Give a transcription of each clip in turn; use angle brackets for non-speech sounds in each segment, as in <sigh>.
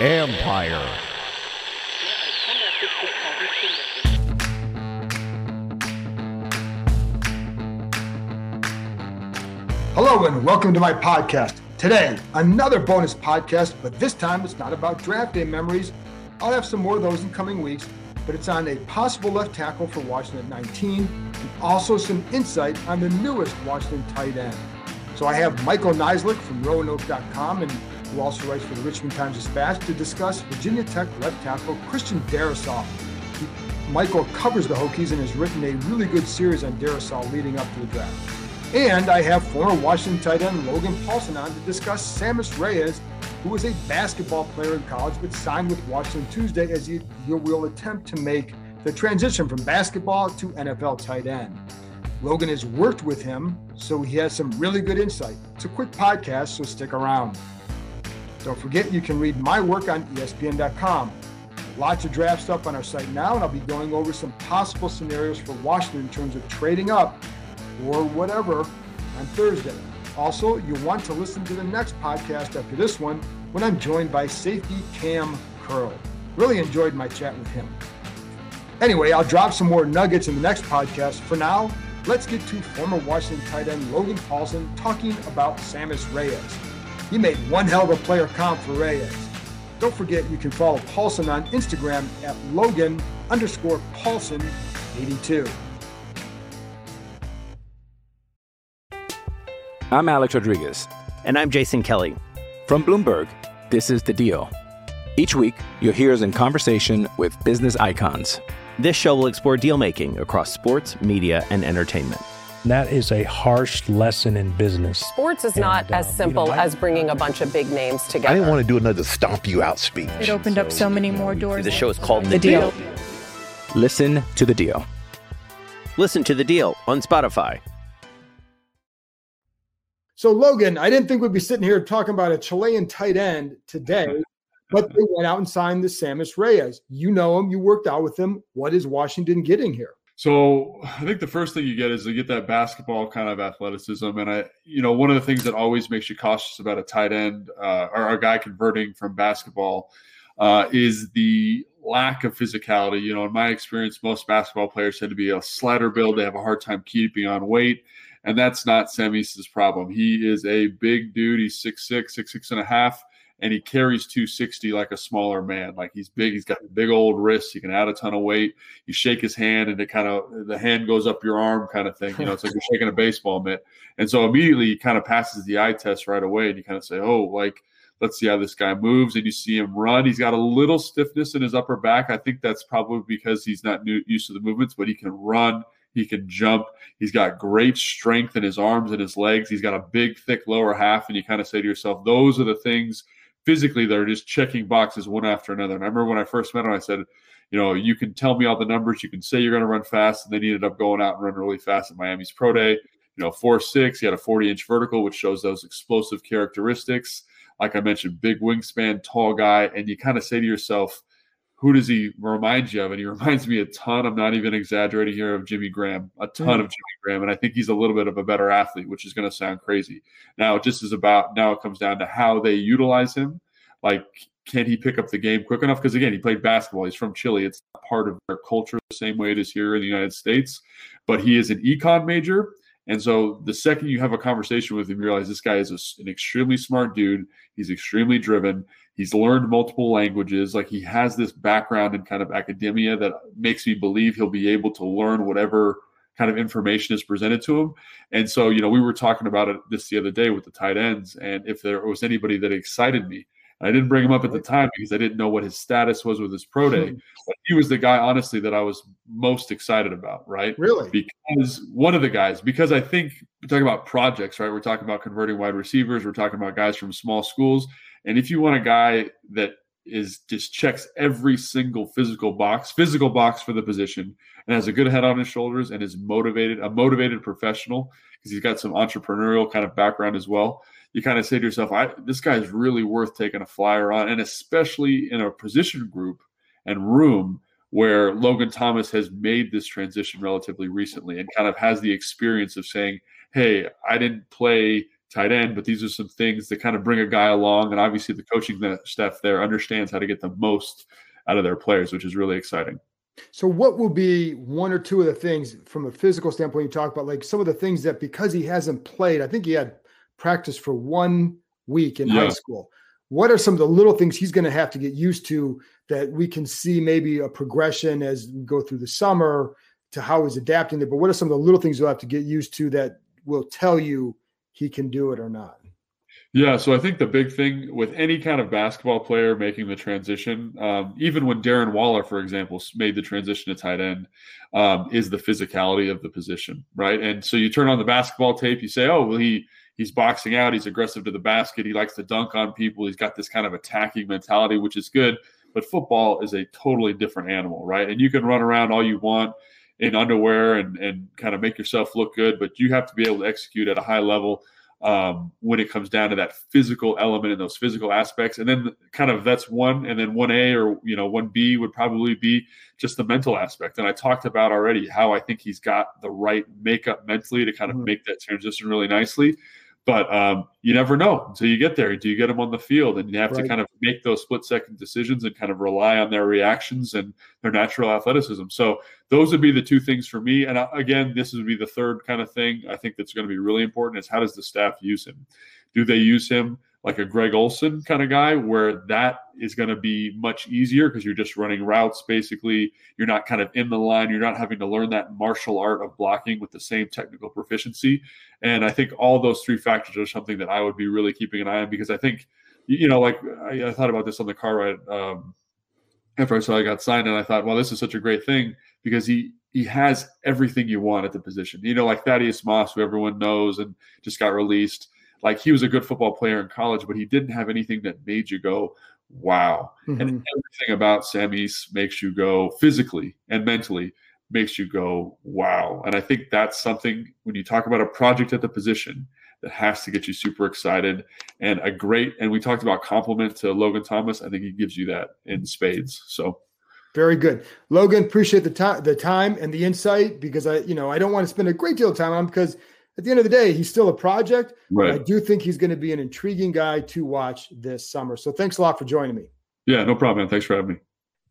Empire. Hello and welcome to my podcast. Today, another bonus podcast, but this time it's not about draft day memories. I'll have some more of those in coming weeks, but it's on a possible left tackle for Washington at 19 and also some insight on the newest Washington tight end. So I have Michael Niziolek from Roanoke.com and who also writes for the Richmond Times Dispatch to discuss Virginia Tech left tackle Christian Darrisaw. Michael covers the Hokies and has written a really good series on Darrisaw leading up to the draft. And I have former Washington tight end Logan Paulsen on to discuss Sammis Reyes, who was a basketball player in college but signed with Washington Tuesday as he will attempt to make the transition from basketball to NFL tight end. Logan has worked with him, so he has some really good insight. It's a quick podcast, so stick around. Don't forget you can read my work on ESPN.com. Lots of draft stuff on our site now, and I'll be going over some possible scenarios for Washington in terms of trading up or whatever on Thursday. Also, you'll want to listen to the next podcast after this one when I'm joined by safety Cam Curl. Really enjoyed my chat with him. Anyway, I'll drop some more nuggets in the next podcast. For now, let's get to former Washington tight end Logan Paulsen talking about Sammis Reyes. He made one hell of a player comp for Reyes. Don't forget you can follow Paulsen on Instagram at Logan underscore Paulsen 82. I'm Alex Rodriguez. And I'm Jason Kelly. From Bloomberg, this is The Deal. Each week, you'll hear us in conversation with business icons. This show will explore deal making across sports, media, and entertainment. That is a harsh lesson in business. Sports is not And, as um, you simple know, I- as bringing a bunch of big names together. I didn't want to do another stomp you out speech. It opened up so many more doors. The show is called The Deal. Listen to The Deal. Listen to The Deal on Spotify. So, Logan, I didn't think we'd be sitting here talking about a Chilean tight end today, but they went out and signed the Sammis Reyes. You know him, you worked out with him. What is Washington getting here? So I think the first thing you get is to get that basketball kind of athleticism, and I, you know, one of the things that always makes you cautious about a tight end uh, or a guy converting from basketball uh, is the lack of physicality. You know, in my experience, most basketball players tend to be a slider build; they have a hard time keeping on weight, and that's not Sammis's problem. He is a big dude. He's six six, six six and a half and he carries 260 like a smaller man. Like he's big, he's got big old wrists. He can add a ton of weight. You shake his hand, and it kind of the hand goes up your arm, kind of thing. You know, it's like you're shaking a baseball mitt. And so immediately he kind of passes the eye test right away, and you kind of say, "Oh, like." Let's see how this guy moves, and you see him run. He's got a little stiffness in his upper back. I think that's probably because he's not new, used to the movements, but he can run. He can jump. He's got great strength in his arms and his legs. He's got a big, thick lower half, and you kind of say to yourself, "Those are the things physically they're just checking boxes one after another. And I remember when I first met him, I said, you know, you can tell me all the numbers, you can say you're going to run fast, and then he ended up going out and running really fast at Miami's pro day. You know, four six, he had a 40 inch vertical, which shows those explosive characteristics. Like I mentioned, big wingspan, tall guy, and you kind of say to yourself, who does he remind you of? And he reminds me a ton. I'm not even exaggerating here of Jimmy Graham, a ton Mm. of Jimmy Graham, and I think he's a little bit of a better athlete, which is going to sound crazy. Now, it just is about now. It comes down to how they utilize him. Like, can he pick up the game quick enough? Because again, he played basketball. He's from Chile. It's not part of their culture the same way it is here in the United States. But he is an econ major. And so the second you have a conversation with him, you realize this guy is a, an extremely smart dude. He's extremely driven. He's learned multiple languages. Like he has this background in kind of academia that makes me believe he'll be able to learn whatever kind of information is presented to him. And so, you know, we were talking about it this the other day with the tight ends. And if there was anybody that excited me, I didn't bring him up at the time because I didn't know what his status was with his pro day. Hmm. but he was the guy, honestly, that I was most excited about, right? Really? Because one of the guys, because I think we're talking about projects, right? We're talking about converting wide receivers, we're talking about guys from small schools. And if you want a guy that is just checks every single physical box, physical box for the position, and has a good head on his shoulders and is motivated, a motivated professional because he's got some entrepreneurial kind of background as well. You kind of say to yourself, I, this guy is really worth taking a flyer on, and especially in a position group and room where Logan Thomas has made this transition relatively recently and kind of has the experience of saying, Hey, I didn't play tight end, but these are some things that kind of bring a guy along. And obviously, the coaching staff there understands how to get the most out of their players, which is really exciting. So, what will be one or two of the things from a physical standpoint you talk about, like some of the things that because he hasn't played, I think he had practice for one week in yeah. high school. What are some of the little things he's going to have to get used to that we can see maybe a progression as we go through the summer to how he's adapting it? But what are some of the little things you'll have to get used to that will tell you he can do it or not? Yeah, so I think the big thing with any kind of basketball player making the transition, um, even when Darren Waller, for example, made the transition to tight end, um, is the physicality of the position, right? And so you turn on the basketball tape, you say, "Oh, well, he he's boxing out, he's aggressive to the basket, he likes to dunk on people, he's got this kind of attacking mentality, which is good." But football is a totally different animal, right? And you can run around all you want in underwear and and kind of make yourself look good, but you have to be able to execute at a high level um, when it comes down to that physical element and those physical aspects. And then kind of that's one, and then one A or you know one B would probably be just the mental aspect. And I talked about already how I think he's got the right makeup mentally to kind of mm-hmm. make that transition really nicely. But um, you never know until you get there. Do you get them on the field? And you have right. to kind of make those split second decisions and kind of rely on their reactions and their natural athleticism. So those would be the two things for me. And uh, again, this would be the third kind of thing I think that's going to be really important is how does the staff use him? Do they use him like a Greg Olsen kind of guy, where that is going to be much easier because you're just running routes. Basically, you're not kind of in the line. You're not having to learn that martial art of blocking with the same technical proficiency. And I think all those three factors are something that I would be really keeping an eye on because I think, you know, like I, I thought about this on the car ride um, after I saw I got signed, and I thought, well, this is such a great thing because he he has everything you want at the position. You know, like Thaddeus Moss, who everyone knows and just got released like he was a good football player in college, but he didn't have anything that made you go, wow. Mm-hmm. And everything about Sammis makes you go physically and mentally makes you go, wow. And I think that's something when you talk about a project at the position that has to get you super excited and a great, and we talked about compliment to Logan Thomas. I think he gives you that in spades. So very good. Logan, appreciate the time, the time and the insight because I, you know, I don't want to spend a great deal of time on because at the end of the day, he's still a project. Right. I do think he's going to be an intriguing guy to watch this summer. So thanks a lot for joining me. Yeah, no problem, man. Thanks for having me.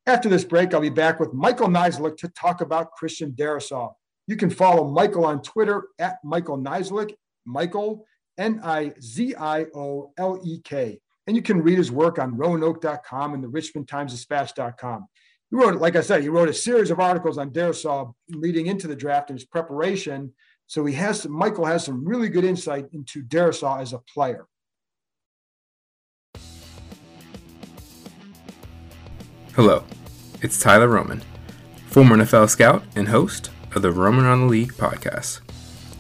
After this break, I'll be back with Michael Niziolek to talk about Christian Darrisaw. You can follow Michael on Twitter at Michael Niziolek, Michael, N I Z I O L E K. And you can read his work on roanoke.com and the Richmond Times Dispatch.com. He wrote, like I said, he wrote a series of articles on Darrisaw leading into the draft and his preparation so he has some, Michael has some really good insight into Darrisaw as a player. Hello, it's Tyler Roman, former NFL scout and host of the Roman Around the League podcast.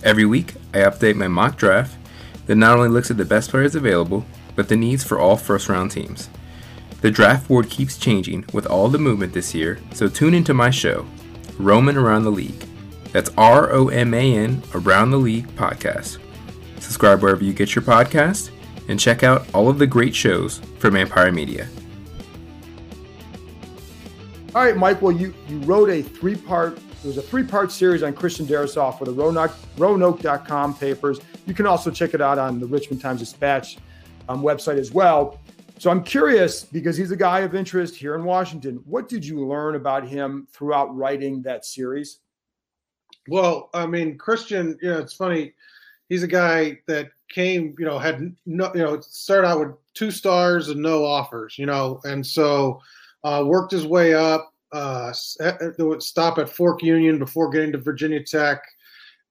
Every week, I update my mock draft that not only looks at the best players available, but the needs for all first round teams. The draft board keeps changing with all the movement this year, so tune into my show, Roman Around the League that's R O M A N Around the League podcast. Subscribe wherever you get your podcast and check out all of the great shows from Empire Media. All right, Mike. Well, you, you wrote a three part, it was a three part series on Christian Darrisaw for the Roanoke, Roanoke.com papers. You can also check it out on the Richmond Times Dispatch um, website as well. So I'm curious because he's a guy of interest here in Washington. What did you learn about him throughout writing that series? Well, I mean, Christian, you know, it's funny. He's a guy that came, you know, had no, you know, started out with two stars and no offers, you know, and so uh, worked his way up. Uh, stop at Fork Union before getting to Virginia Tech,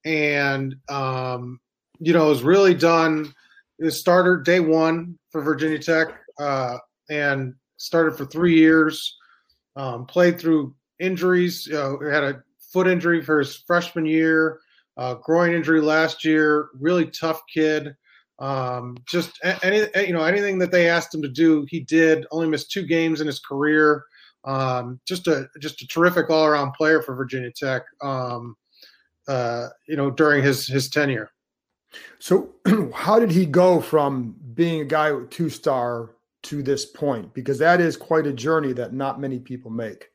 and um, you know, was really done. His starter day one for Virginia Tech. Uh, and started for three years. Um, played through injuries. You know, had a foot injury for his freshman year, uh, groin injury last year. Really tough kid. Um, just any you know anything that they asked him to do, he did. Only missed two games in his career. Um, just a just a terrific all around player for Virginia Tech. Um, uh, you know during his his tenure. So, <clears throat> how did he go from being a guy with two star to this point? Because that is quite a journey that not many people make.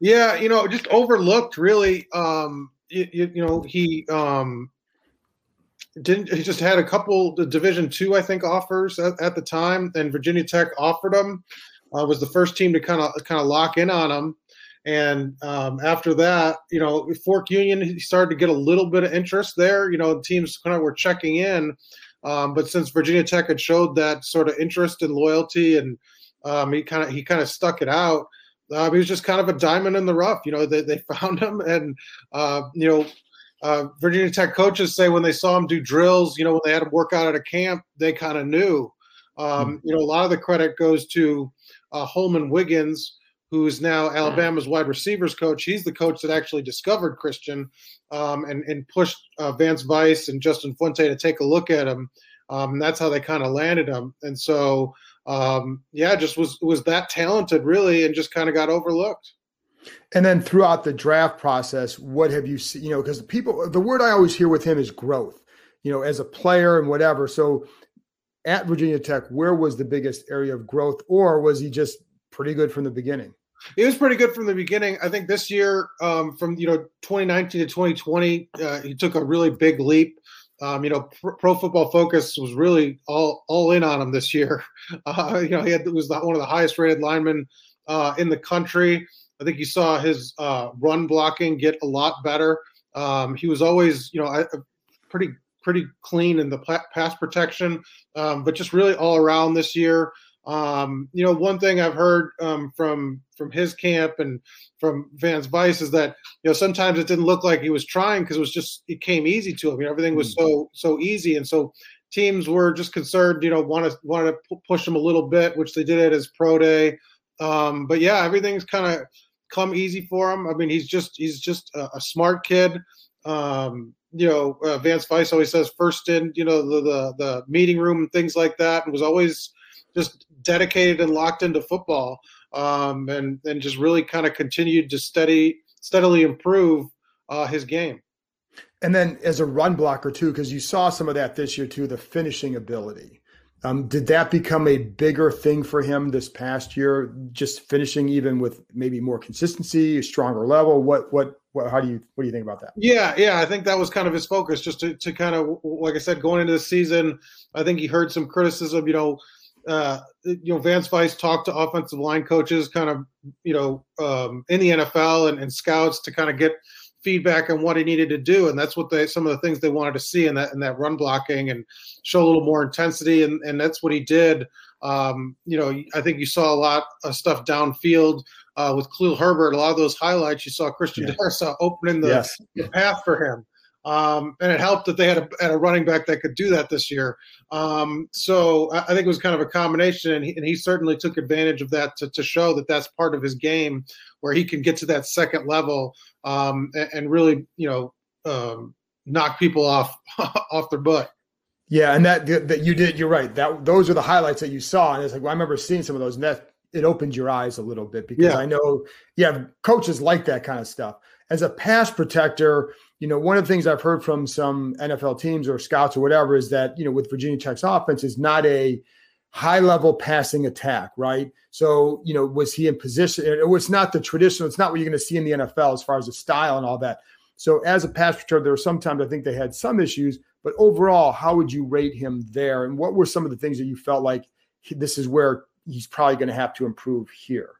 Yeah, you know, just overlooked really. Um, you, you, you know, he um, didn't. He just had a couple the Division two, I think, offers at, at, the time, and Virginia Tech offered him. Uh, was the first team to kind of kind of lock in on him. And um, after that, you know, Fork Union, he started to get a little bit of interest there. You know, teams kind of were checking in. Um, but since Virginia Tech had showed that sort of interest and loyalty, and um, he kind of he kind of stuck it out. Uh, he was just kind of a diamond in the rough. You know, they, they <laughs> found him, and uh, you know, uh, Virginia Tech coaches say when they saw him do drills, you know, when they had him work out at a camp, they kind of knew. Um, mm-hmm. You know, a lot of the credit goes to uh, Holman Wiggins, who is now Alabama's wide receivers coach. He's the coach that actually discovered Christian um, and, and pushed uh, Vance Vice and Justin Fuente to take a look at him. Um, that's how they kind of landed him. And so, um, yeah, just was was that talented really, and just kind of got overlooked. And then throughout the draft process, what have you seen? You know, because people, the word I always hear with him is growth. You know, as a player and whatever. So, at Virginia Tech, where was the biggest area of growth, or was he just pretty good from the beginning? He was pretty good from the beginning. I think this year, um, from you know 2019 to 2020, uh, he took a really big leap. Um, you know, Pro, Football Focus was really all all in on him this year. <laughs> Uh, you know, he had was the, one of the highest rated linemen uh, in the country. I think you saw his uh, run blocking get a lot better. Um, he was always, you know, pretty pretty clean in the pass protection, um, but just really all around this year. Um, you know, one thing I've heard um, from from his camp and from Vance Vice is that you know sometimes it didn't look like he was trying because it was just it came easy to him. You know, everything was hmm. so so easy, and so teams were just concerned. You know, want to want to push him a little bit, which they did at his pro day. Um, but yeah, everything's kind of come easy for him. I mean, he's just he's just a, a smart kid. Um, you know, uh, Vance Vice always says first in, you know, the, the the meeting room and things like that, and was always just dedicated and locked into football, um, and and just really kind of continued to steady steadily improve uh, his game. And then as a run blocker too, because you saw some of that this year too, the finishing ability. Um, did that become a bigger thing for him this past year? Just finishing even with maybe more consistency, a stronger level. What what what? How do you what do you think about that? Yeah, yeah, I think that was kind of his focus, just to to kind of like I said, going into the season. I think he heard some criticism. You know, uh, you know, Vance Vice talked to offensive line coaches, kind of, you know, um, in the NFL and, and scouts to kind of get feedback on what he needed to do, and that's what they some of the things they wanted to see in that in that run blocking and show a little more intensity, and and that's what he did. Um, you know, I think you saw a lot of stuff downfield uh, with Khalil Herbert. A lot of those highlights you saw Christian yeah. Darrisaw opening the, yes. the path for him. Um, and it helped that they had a, had a, running back that could do that this year. Um, so I, I, think it was kind of a combination, and he, and he certainly took advantage of that to, to, show that that's part of his game, where he can get to that second level um, and, and, really, you know, um, knock people off <laughs> off their butt. Yeah, and that that you did. You're right. That those are the highlights that you saw, and it's like well, I remember seeing some of those, and that it opened your eyes a little bit because yeah. I know, yeah, coaches like that kind of stuff. As a pass protector, you know, one of the things I've heard from some NFL teams or scouts or whatever is that, you know, with Virginia Tech's offense is not a high level passing attack, right? So, you know, was he in position? It was not the traditional, it's not what you're going to see in the NFL as far as the style and all that. So, as a pass there were sometimes I think they had some issues, but overall, how would you rate him there? And what were some of the things that you felt like this is where he's probably going to have to improve here?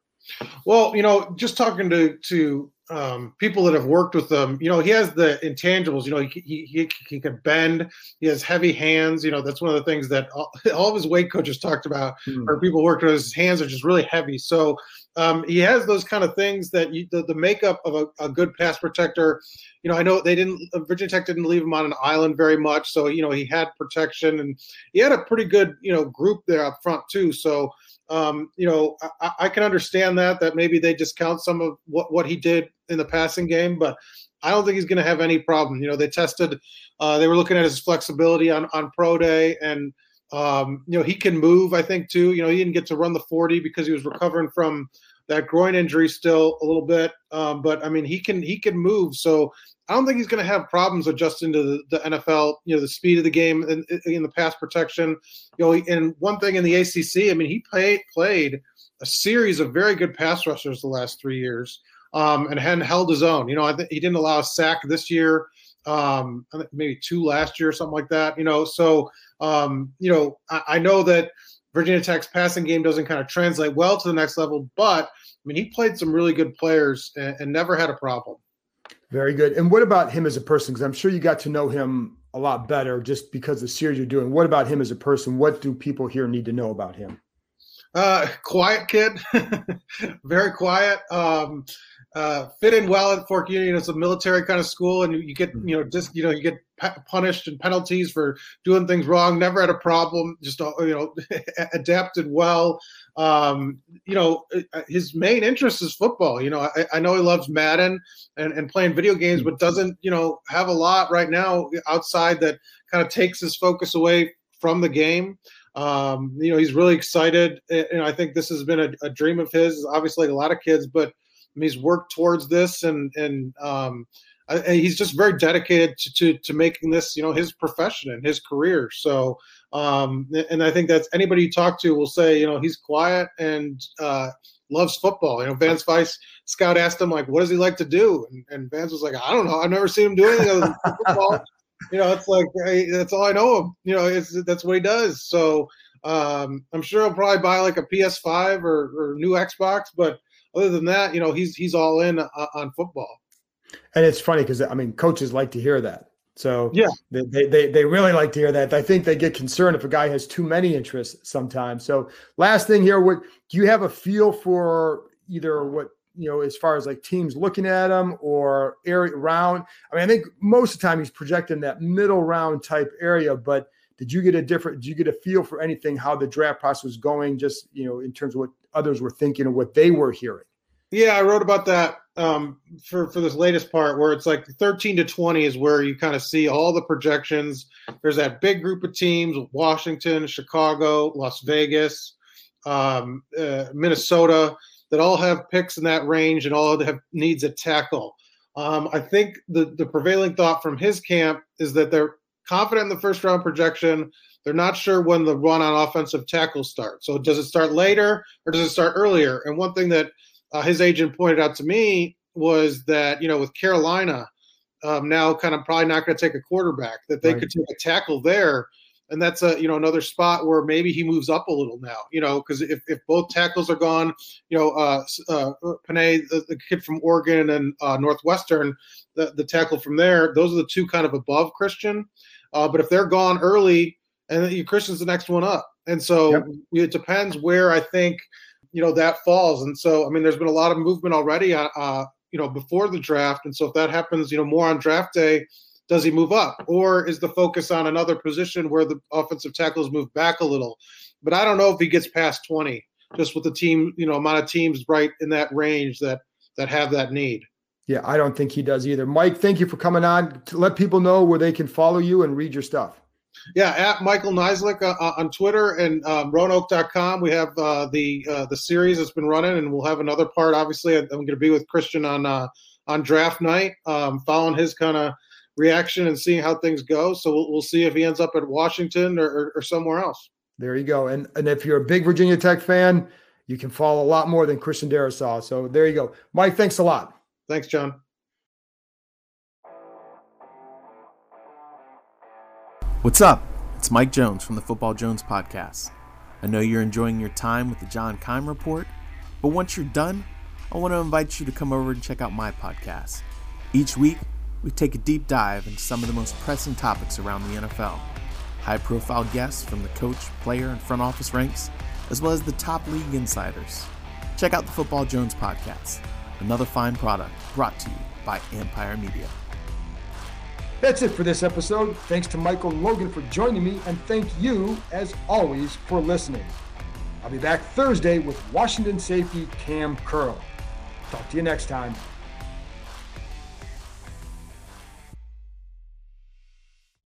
Well, you know, just talking to to um, people that have worked with him, you know, he has the intangibles. You know, he, he, he, he can bend. He has heavy hands. You know, that's one of the things that all, <laughs> all of his weight coaches talked about, Hmm. or people worked with. His hands are just really heavy. So um, he has those kind of things that you, the, the makeup of a, a good pass protector. You know, I know they didn't. uh, Virginia Tech didn't leave him on an island very much, so you know he had protection and he had a pretty good you know group there up front too. So um, you know, I, I can understand that that maybe they discount some of what what he did in the passing game, but I don't think he's going to have any problem. You know, they tested, uh, they were looking at his flexibility on on pro day, and um, you know he can move. I think too. You know, he didn't get to run the forty because he was recovering from that groin injury still a little bit, um, but I mean he can he can move. So I don't think he's going to have problems adjusting to the, the NFL. You know, the speed of the game in, in the pass protection. You know, and one thing in the ACC, I mean, he played played a series of very good pass rushers the last three years, um, and hadn't held his own. You know, I think he didn't allow a sack this year. Um, maybe two last year or something like that. You know, so um, you know, I, I know that Virginia Tech's passing game doesn't kind of translate well to the next level, but I mean, he played some really good players and, and never had a problem. Very good. And what about him as a person? Because I'm sure you got to know him a lot better just because the series you're doing. What about him as a person? What do people here need to know about him? Uh, quiet kid, <laughs> very quiet. Um, uh, fit in well at Fork Union. It's a military kind of school, and you get you know just you know you get p- punished and penalties for doing things wrong. Never had a problem. Just uh, you know <laughs> adapted well. Um, you know uh, his main interest is football. You know I, I know he loves Madden and, and playing video games, but doesn't you know have a lot right now outside that kind of takes his focus away from the game. Um, you know, he's really excited, and I think this has been a, a dream of his. Obviously, like a lot of kids, but mean, he's worked towards this, and and um, I, he's just very dedicated to, to to making this, you know, his profession and his career. So, um, and I think that's anybody you talk to will say, you know, he's quiet and uh, loves football. You know, Vance Vice Scout asked him like, what does he like to do, and, and Vance was like, I don't know, I've never seen him do anything other than football <laughs> you know, it's like hey, that's all I know of. You know, it's that's what he does. So um, I'm sure he'll probably buy like a PS5 or, or new Xbox, but other than that, you know, he's he's all in uh, on football. And it's funny because I mean, coaches like to hear that. So yeah, they, they they really like to hear that. I think they get concerned if a guy has too many interests sometimes. So last thing here, what do you have a feel for either what you know as far as like teams looking at him or area round? I mean, I think most of the time he's projecting that middle round type area, but did you get a different did you get a feel for anything how the draft process was going just you know in terms of what others were thinking and what they were hearing yeah i wrote about that um, for for this latest part where it's like 13 to 20 is where you kind of see all the projections there's that big group of teams washington chicago las vegas um, uh, minnesota that all have picks in that range and all have needs at tackle um, i think the the prevailing thought from his camp is that they're confident in the first round projection. They're not sure when the run on offensive tackle starts. So does it start later or does it start earlier? And one thing that uh, his agent pointed out to me was that you know with Carolina um, now kind of probably not going to take a quarterback that they right. could take a tackle there. And that's a you know another spot where maybe he moves up a little now, you know, because if, if both tackles are gone, you know, uh, uh, Penei, the, the, kid from Oregon and uh, Northwestern, the, the tackle from there, those are the two kind of above Christian. Uh, but if they're gone early, and then Christian's the next one up, and so yep. it depends where I think you know that falls. And so I mean, there's been a lot of movement already, uh, you know, before the draft, and so if that happens, you know, more on draft day, does he move up, or is the focus on another position where the offensive tackles move back a little? But I don't know if he gets past 20, just with the team, you know, amount of teams right in that range that that have that need. Yeah, I don't think he does either. Mike, thank you for coming on to let people know where they can follow you and read your stuff. Yeah, at Michael Niziolek uh, on Twitter and um, Roanoke.com. We have uh, the uh, the series that's been running, and we'll have another part. Obviously, I'm going to be with Christian on uh, on draft night, um, following his kind of reaction and seeing how things go. So we'll, we'll see if he ends up at Washington or, or, or somewhere else. There you go. And and if you're a big Virginia Tech fan, you can follow a lot more than Christian Darrisaw. So there you go, Mike. Thanks a lot. Thanks, John. What's up? It's Mike Jones from the Football Jones podcast. I know you're enjoying your time with the John Keim Report, but once you're done, I want to invite you to come over and check out my podcast. Each week, we take a deep dive into some of the most pressing topics around the NFL. High profile guests from the coach, player, and front office ranks, as well as the top league insiders. Check out the Football Jones podcast, another fine product brought to you by Empire Media. That's it for this episode. Thanks to Michael Logan for joining me, and thank you, as always, for listening. I'll be back Thursday with Washington safety Cam Curl. Talk to you next time.